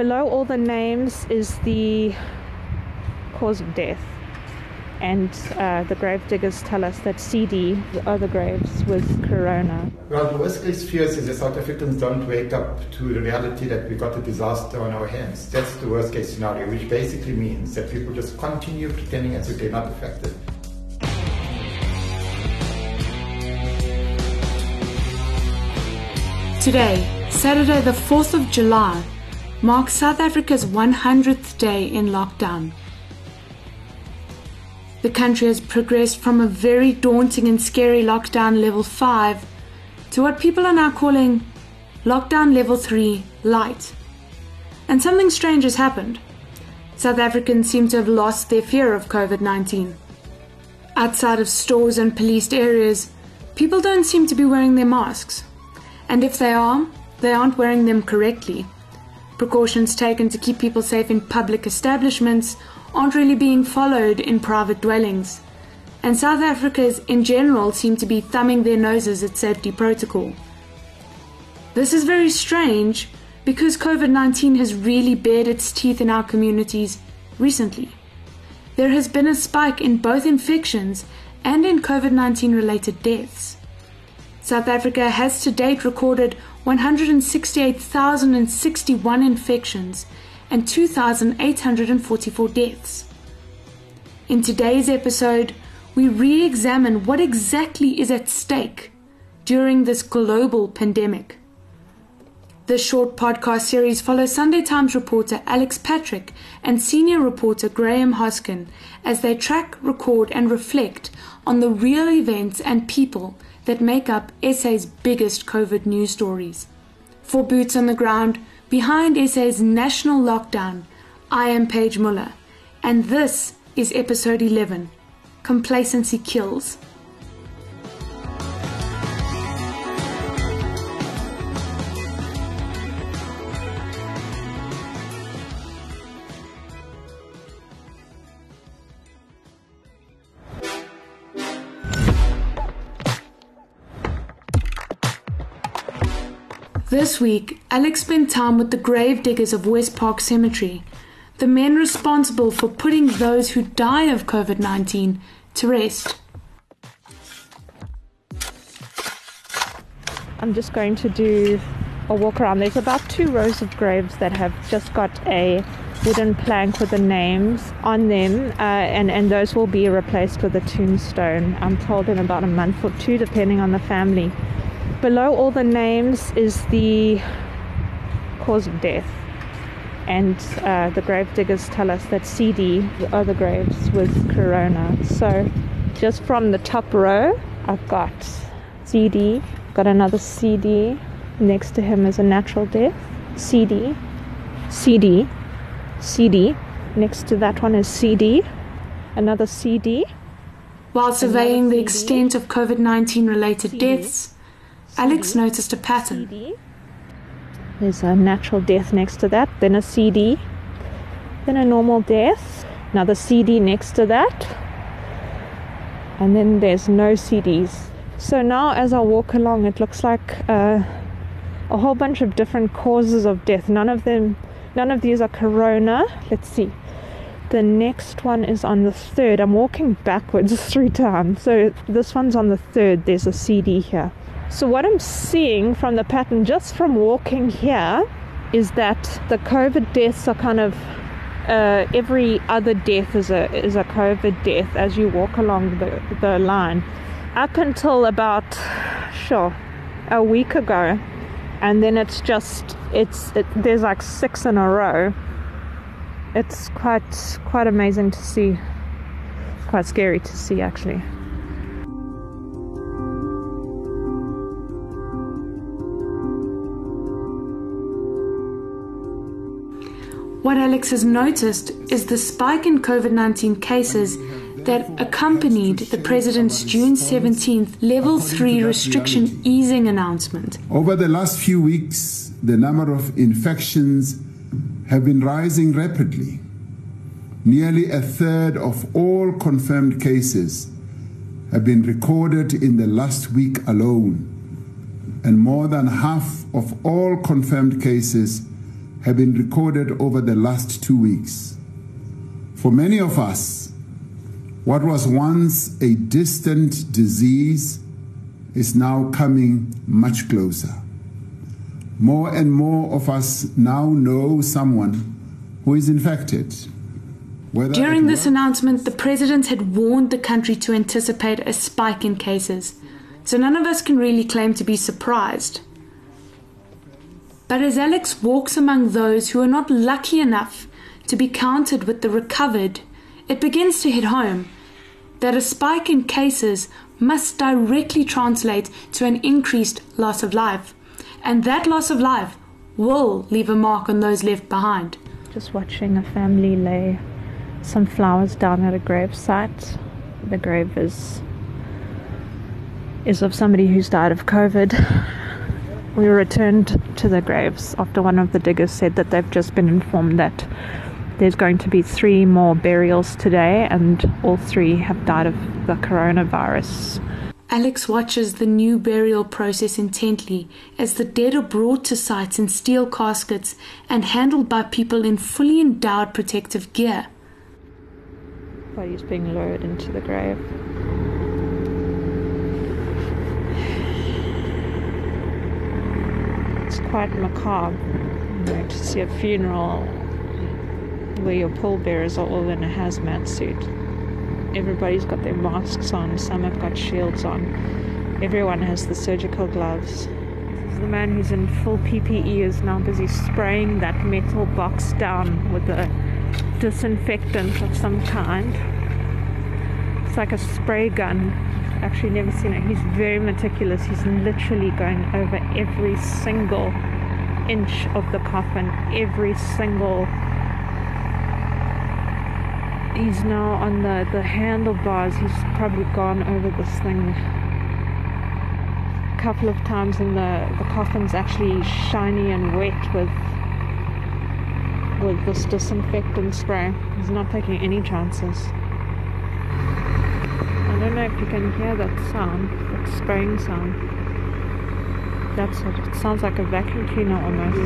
Below all the names is the cause of death. And uh, the grave diggers tell us that CD are the graves with corona. Well, the worst case fears is that South Africans don't wake up to the reality that we've got a disaster on our hands. That's the worst case scenario, which basically means that people just continue pretending as if they're not affected. Today, Saturday, the 4th of July, marks South Africa's 100th day in lockdown. The country has progressed from a very daunting and scary lockdown level 5 to what people are now calling lockdown level 3 light. And something strange has happened. South Africans seem to have lost their fear of COVID 19. Outside of stores and policed areas, people don't seem to be wearing their masks. And if they are, they aren't wearing them correctly. Precautions taken to keep people safe in public establishments aren't really being followed in private dwellings. And South Africans in general seem to be thumbing their noses at safety protocol. This is very strange because COVID 19 has really bared its teeth in our communities recently. There has been a spike in both infections and in COVID 19 related deaths. South Africa has to date recorded 168,061 infections and 2,844 deaths. In today's episode, we re examine what exactly is at stake during this global pandemic. This short podcast series follows Sunday Times reporter Alex Patrick and senior reporter Graeme Hosken as they track, record, and reflect on the real events and people that make up SA's biggest COVID news stories. For Boots on the Ground, behind SA's national lockdown, I am Paige Muller, and this is episode 11 Complacency Kills. This week, Alex spent time with the grave diggers of West Park Cemetery, the men responsible for putting those who die of COVID 19 to rest. I'm just going to do a walk around. There's about two rows of graves that have just got a wooden plank with the names on them, uh, and, and those will be replaced with a tombstone, I'm told, in about a month or two, depending on the family. Below all the names is the cause of death. And uh, the grave diggers tell us that CD are the graves with corona. So just from the top row, I've got CD, got another CD. Next to him is a natural death. CD, CD, CD. Next to that one is CD, another CD. While surveying the extent of COVID 19 related deaths, Alex noticed a pattern. There's a natural death next to that, then a CD, then a normal death, another CD next to that, and then there's no CDs. So now, as I walk along, it looks like uh, a whole bunch of different causes of death. None of them, none of these are corona. Let's see. The next one is on the third. I'm walking backwards three times. So this one's on the third. There's a CD here. So, what I'm seeing from the pattern just from walking here is that the COVID deaths are kind of uh, every other death is a is a COVID death as you walk along the, the line. Up until about sure a week ago, and then it's just it's it, there's like six in a row. It's quite quite amazing to see. Quite scary to see actually. What Alex has noticed is the spike in COVID 19 cases that accompanied the President's June 17th Level 3 restriction easing announcement. Over the last few weeks, the number of infections have been rising rapidly. Nearly a third of all confirmed cases have been recorded in the last week alone, and more than half of all confirmed cases have been recorded over the last two weeks. For many of us, what was once a distant disease is now coming much closer. More and more of us now know someone who is infected. Whether During this announcement, the president had warned the country to anticipate a spike in cases, so none of us can really claim to be surprised. But as Alex walks among those who are not lucky enough to be counted with the recovered, it begins to hit home that a spike in cases must directly translate to an increased loss of life, and that loss of life will leave a mark on those left behind. Just watching a family lay some flowers down at a gravesite. The grave is is of somebody who's died of COVID. We returned to the graves after one of the diggers said that they've just been informed that there's going to be three more burials today, and all three have died of the coronavirus. Alex watches the new burial process intently as the dead are brought to sites in steel caskets and handled by people in fully endowed protective gear. Bodies being lowered into the grave. Quite macabre, you know, to see a funeral where your pallbearers are all in a hazmat suit. Everybody's got their masks on, some have got shields on. Everyone has the surgical gloves. The man who's in full PPE is now busy spraying that metal box down with a disinfectant of some kind. It's like a spray gun. Actually, never seen it. He's very meticulous. He's literally going over every single inch of the coffin, every single. He's now on the, the handlebars. He's probably gone over this thing a couple of times, and the, the coffin's actually shiny and wet with with this disinfectant spray. He's not taking any chances. Know if you can hear that sound, that spraying sound. That's it. It sounds like a vacuum cleaner almost.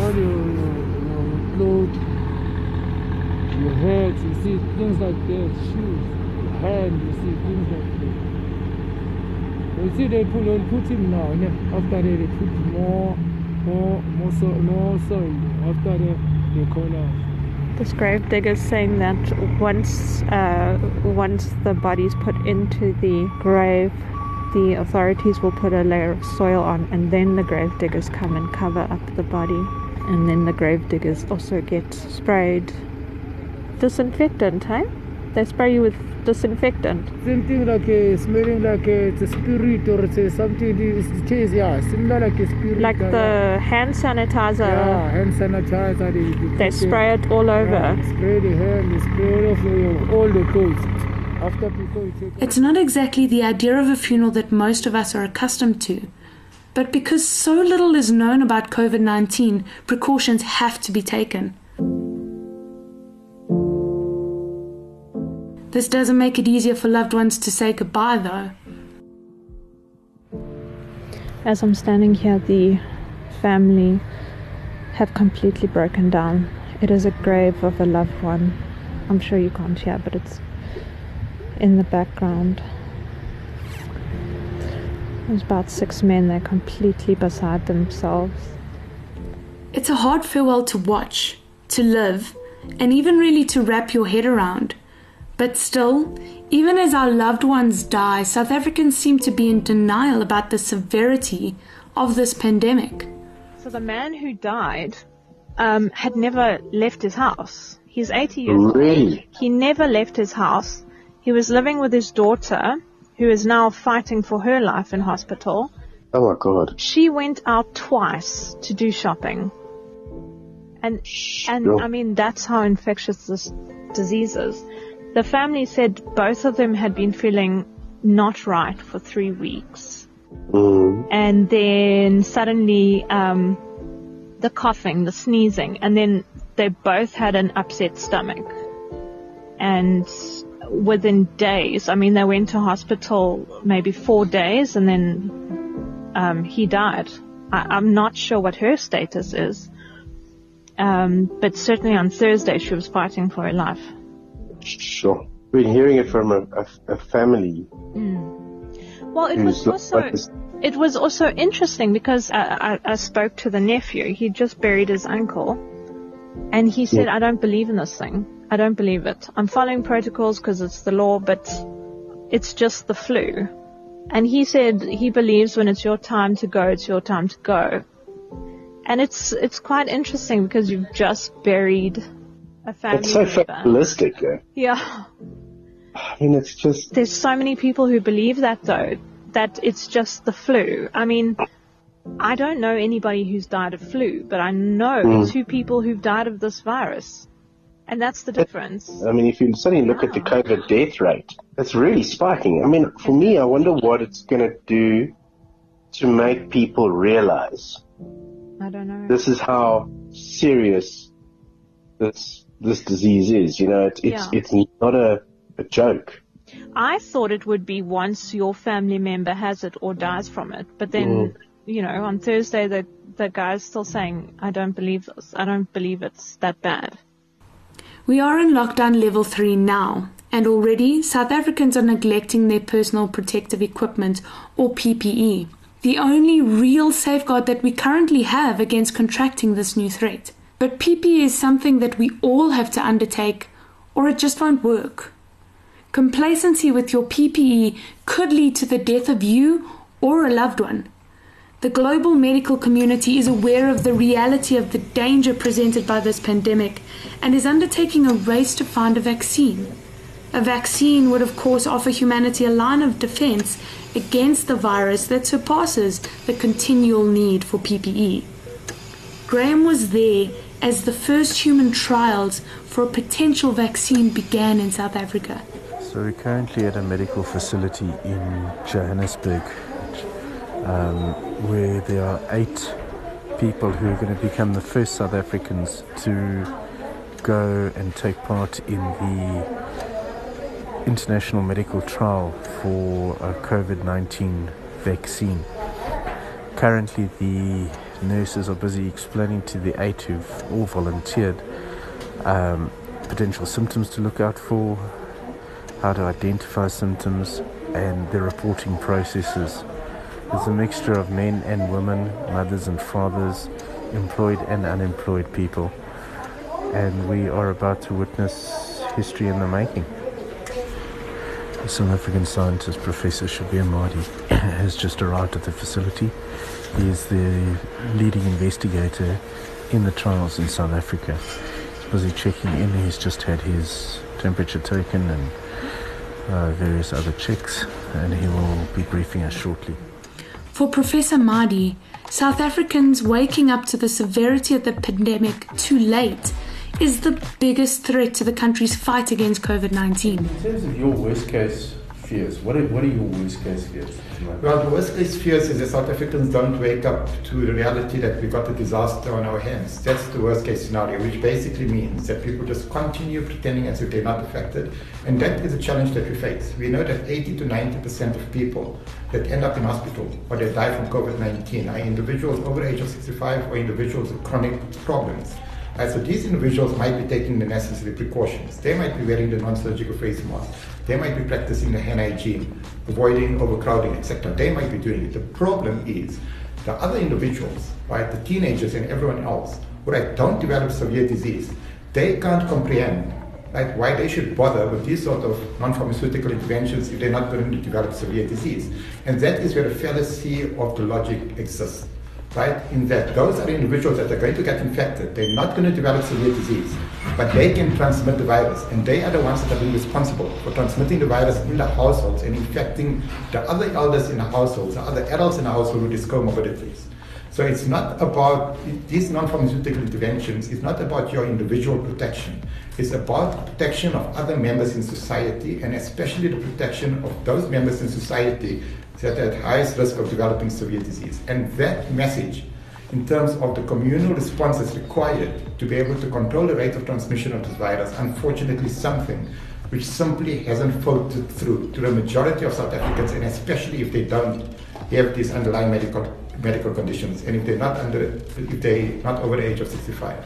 all your, your, your clothes, your head, you see things like that, shoes, your hand, you see things like that. You see they put, they put him now, yeah. after that they put more, more, more, so, more soil, after that they call out. This grave digger's saying that once uh, once the body's put into the grave, the authorities will put a layer of soil on, and then the grave diggers come and cover up the body, and then the grave diggers also get sprayed disinfectant. Hey, they spray you with disinfectant. Same thing like uh, smelling like uh, it's a spirit or it's uh, something, it's taste, yeah, similar like a spirit. Like uh, the hand sanitizer, Yeah, hand sanitizer. They, they put, uh, spray it all over. Yeah, spray the hand, they spray all of the, all the clothes. After people take It's not exactly the idea of a funeral that most of us are accustomed to. But because so little is known about COVID 19, precautions have to be taken. This doesn't make it easier for loved ones to say goodbye, though. As I'm standing here, the family have completely broken down. It is a grave of a loved one. I'm sure you can't hear, but it's in the background. There's about six men, they're completely beside themselves. It's a hard farewell to watch, to live, and even really to wrap your head around. But still, even as our loved ones die, South Africans seem to be in denial about the severity of this pandemic. So the man who died um, had never left his house. He's 80 years old. Really? He never left his house. He was living with his daughter, who is now fighting for her life in hospital. Oh my god. She went out twice to do shopping. And and Sure. I mean that's how infectious this disease is. The family said both of them had been feeling not right for three weeks. Mm. And then suddenly um, the coughing, the sneezing, and then they both had an upset stomach. And within days, I mean, they went to hospital maybe four days and then um, he died. I, I'm not sure what her status is, Um, but certainly on Thursday, she was fighting for her life. Sure. We're hearing it from a, a, a family. Hmm. Well, it was also like it was also interesting because I, I, I spoke to the nephew. He just buried his uncle, and he said, "I don't believe in this thing. I don't believe it. I'm following protocols because it's the law, but it's just the flu." And he said he believes when it's your time to go, it's your time to go. And it's it's quite interesting because you've just buried a family It's so member. fatalistic. Yeah. Yeah. I mean, it's just There's so many people who believe that though, that it's just the flu. I mean, I don't know anybody who's died of flu, but I know hmm. two people who've died of this virus. And that's the difference. I mean, if you suddenly look at the COVID death rate, it's really spiking. I mean, for me, I wonder what it's going to do to make people realize I don't know. this is how serious this this disease is. You know, it's it's Yeah. it's not a, a joke. I thought it would be once your family member has it or dies from it, but then, mm. you know, on Thursday the the guy's still saying, "I don't believe this. I don't believe it's that bad." We are in lockdown level 3 now, and already South Africans are neglecting their personal protective equipment or PPE, the only real safeguard that we currently have against contracting this new threat. But PPE is something that we all have to undertake, or it just won't work. Complacency with your PPE could lead to the death of you or a loved one. The global medical community is aware of the reality of the danger presented by this pandemic and is undertaking a race to find a vaccine. A vaccine would, of course, offer humanity a line of defense against the virus that surpasses the continual need for PPE. Graeme was there as the first human trials for a potential vaccine began in South Africa. So we're currently at a medical facility in Johannesburg, um, where there are eight people who are going to become the first South Africans to go and take part in the international medical trial for a COVID-19 vaccine. Currently, the nurses are busy explaining to the eight who've all volunteered um, potential symptoms to look out for, how to identify symptoms, and the reporting processes. It's a mixture of men and women, mothers and fathers, employed and unemployed people. And we are about to witness history in the making. South African scientist, Professor Shabir Madhi, has just arrived at the facility. He is the leading investigator in the trials in South Africa. He's busy checking in. He's just had his temperature taken and uh, various other checks, and he will be briefing us shortly. For Professor Madhi, South Africans waking up to the severity of the pandemic too late is the biggest threat to the country's fight against COVID 19. In terms of your worst case fears, what are, what are your worst case fears? Well, the worst case fears is that South Africans don't wake up to the reality that we've got a disaster on our hands. That's the worst case scenario, which basically means that people just continue pretending as if they're not affected. And that is a challenge that we face. We know that 80 to 90% of people that end up in hospital or that die from COVID 19 are individuals over the age of 65 or individuals with chronic problems. Uh, so these individuals might be taking the necessary precautions. They might be wearing the non-surgical face mask. They might be practicing the hand hygiene, avoiding overcrowding, etc. They might be doing it. The problem is the other individuals, right, the teenagers and everyone else, who right, don't develop severe disease, they can't comprehend right, why they should bother with these sort of non-pharmaceutical interventions if they're not going to develop severe disease. And that is where the fallacy of the logic exists right? In that those are individuals that are going to get infected. They're not going to develop severe disease, but they can transmit the virus, and they are the ones that are being responsible for transmitting the virus in the households and infecting the other elders in the households, the other adults in the household with these comorbidities. So it's not about these non-pharmaceutical interventions. It's not about your individual protection. It's about protection of other members in society, and especially the protection of those members in society that are at highest risk of developing severe disease. And that message, in terms of the communal responses required to be able to control the rate of transmission of this virus, unfortunately, something which simply hasn't filtered through to the majority of South Africans, and especially if they don't have these underlying medical medical conditions, and if they're not under, if they're not over the age of 65.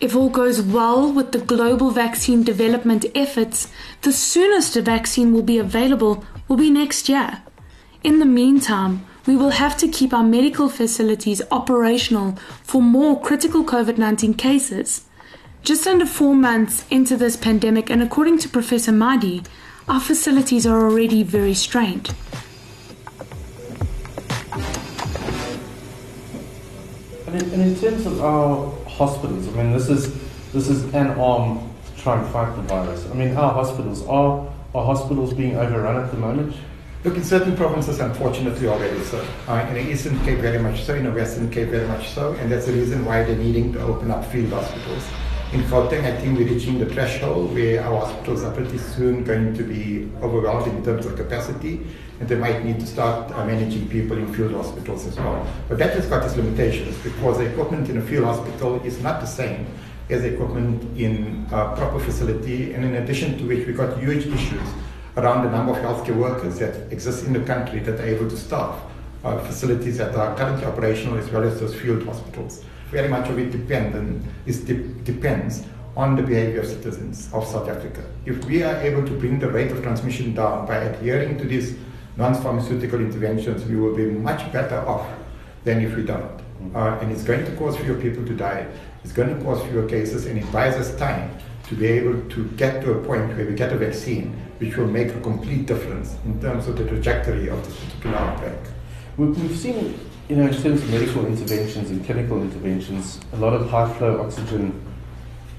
If all goes well with the global vaccine development efforts, the soonest a vaccine will be available will be next year. In the meantime, we will have to keep our medical facilities operational for more critical COVID 19 cases. Just under four months into this pandemic, and according to Professor Madhi, our facilities are already very strained. And in, and in terms of our hospitals, I mean, this is this is an arm to try and fight the virus. I mean, our hospitals are are hospitals being overrun at the moment? Look, in certain provinces, unfortunately, already so. Uh, in the Eastern Cape, very much so. In the Western Cape, very much so. And that's the reason why they're needing to open up field hospitals. In Gauteng, I think we're reaching the threshold where our hospitals are pretty soon going to be overwhelmed in terms of capacity, and they might need to start uh, managing people in field hospitals as well. But that has got its limitations because the equipment in a field hospital is not the same as the equipment in a proper facility, and in addition to which, we've got huge issues around the number of healthcare workers that exist in the country that are able to staff uh, facilities that are currently operational as well as those field hospitals very much of it depend is de- depends on the behavior of citizens of South Africa. If we are able to bring the rate of transmission down by adhering to these non-pharmaceutical interventions, we will be much better off than if we don't. Uh, and it's going to cause fewer people to die. It's going to cause fewer cases, and it buys us time to be able to get to a point where we get a vaccine which will make a complete difference in terms of the trajectory of this particular outbreak. We've seen you know, in terms of medical interventions and clinical interventions, a lot of high flow oxygen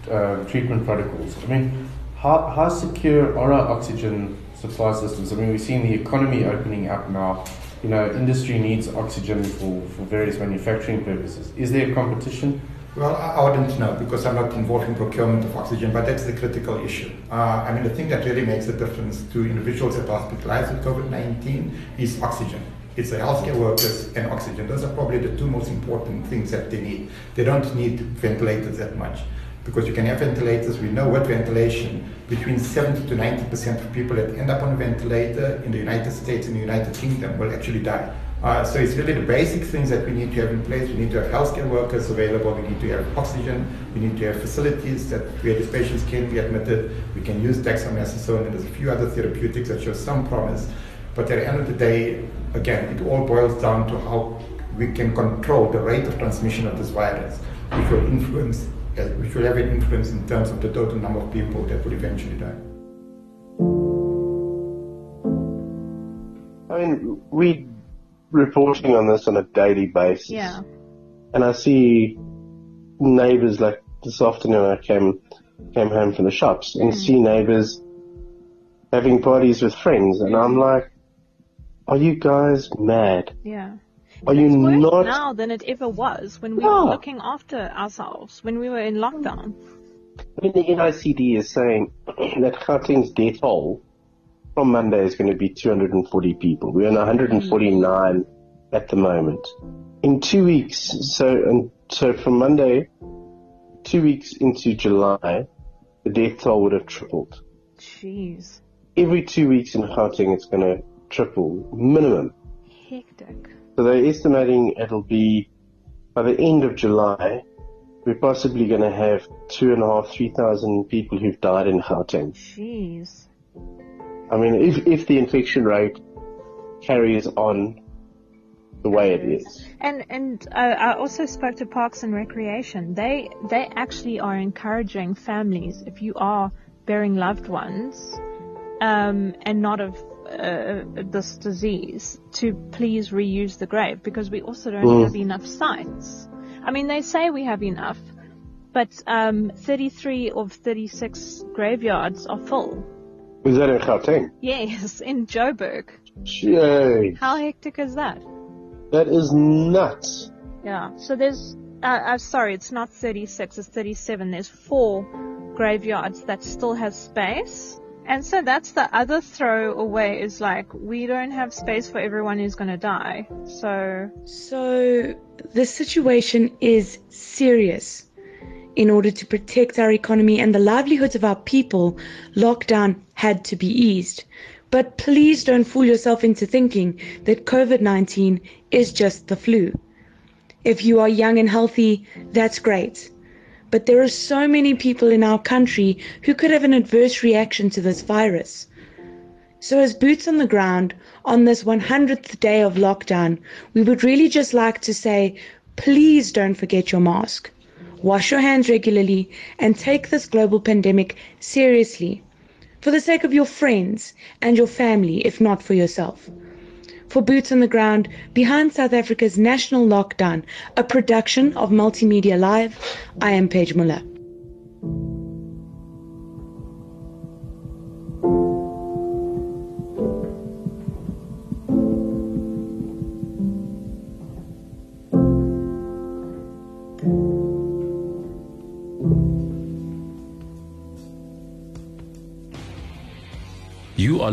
uh, treatment protocols. I mean, how, how secure are our oxygen supply systems? I mean, we've seen the economy opening up now. You know, industry needs oxygen for, for various manufacturing purposes. Is there competition? Well, I, wouldn't know because I'm not involved in procurement of oxygen, but that's the critical issue. Uh, I mean, the thing that really makes a difference to individuals that are hospitalized with COVID 19 is oxygen. It's the healthcare workers and oxygen. Those are probably the two most important things that they need. They don't need ventilators that much because you can have ventilators. We know what ventilation, between 70 to 90 percent of people that end up on a ventilator in the United States and the United Kingdom will actually die. Uh, so it's really the basic things that we need to have in place. We need to have healthcare workers available. We need to have oxygen. We need to have facilities that where these patients can be admitted. We can use dexamethasone and there's a few other therapeutics that show some promise. But at the end of the day, again, it all boils down to how we can control the rate of transmission of this virus, which will influence, uh, which will have an influence in terms of the total number of people that will eventually die. I mean, we reporting on this on a daily basis. Yeah. And I see neighbors like this afternoon I came came home from the shops and mm. see neighbors having parties with friends and I'm like, are you guys mad? Yeah. Are you not now than it ever was when we were looking after ourselves when we were in lockdown? I mean, the NICD is saying that Gauteng's death toll from Monday is going to be 240 people. We're on 149 at the moment. In two weeks, so and so from Monday, two weeks into July, the death toll would have tripled. Jeez. Every two weeks in Gauteng, it's going to triple minimum. Hectic. So they're estimating it'll be by the end of July, we're possibly going to have two and a half, three thousand people who've died in Gauteng. Jeez. I mean, if if the infection rate carries on the way it is. And and uh, I also spoke to Parks and Recreation. They they actually are encouraging families if you are bearing loved ones um, and not of uh, this disease to please reuse the grave because we also don't mm. have enough sites. I mean, they say we have enough, but um, 33 of 36 graveyards are full. Is that in Gauteng? Yes, in Joburg. Yay. How hectic is that? That is nuts. Yeah, so there's, uh, uh, sorry, it's not 36, it's 37. There's four graveyards that still has space and so that's the other throwaway is like, we don't have space for everyone who's going to die. So. So the situation is serious. In order to protect our economy and the livelihoods of our people, lockdown had to be eased. But please don't fool yourself into thinking that COVID 19 is just the flu. If you are young and healthy, that's great. but there are so many people in our country who could have an adverse reaction to this virus. So, as boots on the ground on this 100th day of lockdown, we would really just like to say please don't forget your mask. Wash your hands regularly and take this global pandemic seriously for the sake of your friends and your family, if not for yourself. For Boots on the Ground, behind South Africa's national lockdown, a production of Multimedia Live, I am Paige Muller.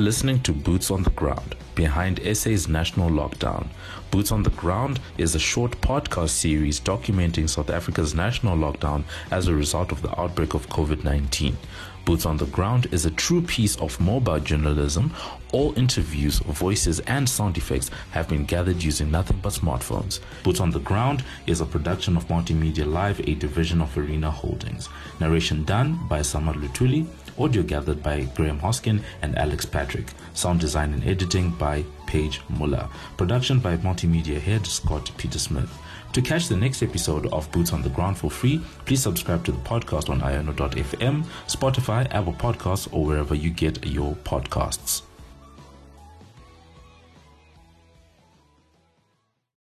Listening to Boots on the Ground, behind SA's national lockdown. Boots on the Ground is a short podcast series documenting South Africa's national lockdown as a result of the outbreak of COVID 19. Boots on the Ground is a true piece of mobile journalism. All interviews, voices, and sound effects have been gathered using nothing but smartphones. Boots on the Ground is a production of Multimedia Live, a division of Arena Holdings. Narration done by Samar Lutuli. Audio gathered by Graeme Hosken and Alex Patrick. Sound design and editing by Paige Muller. Production by Multimedia Head Scott Peter Smith. To catch the next episode of Boots on the Ground for free, please subscribe to the podcast on iono.fm, Spotify, Apple Podcasts, or wherever you get your podcasts.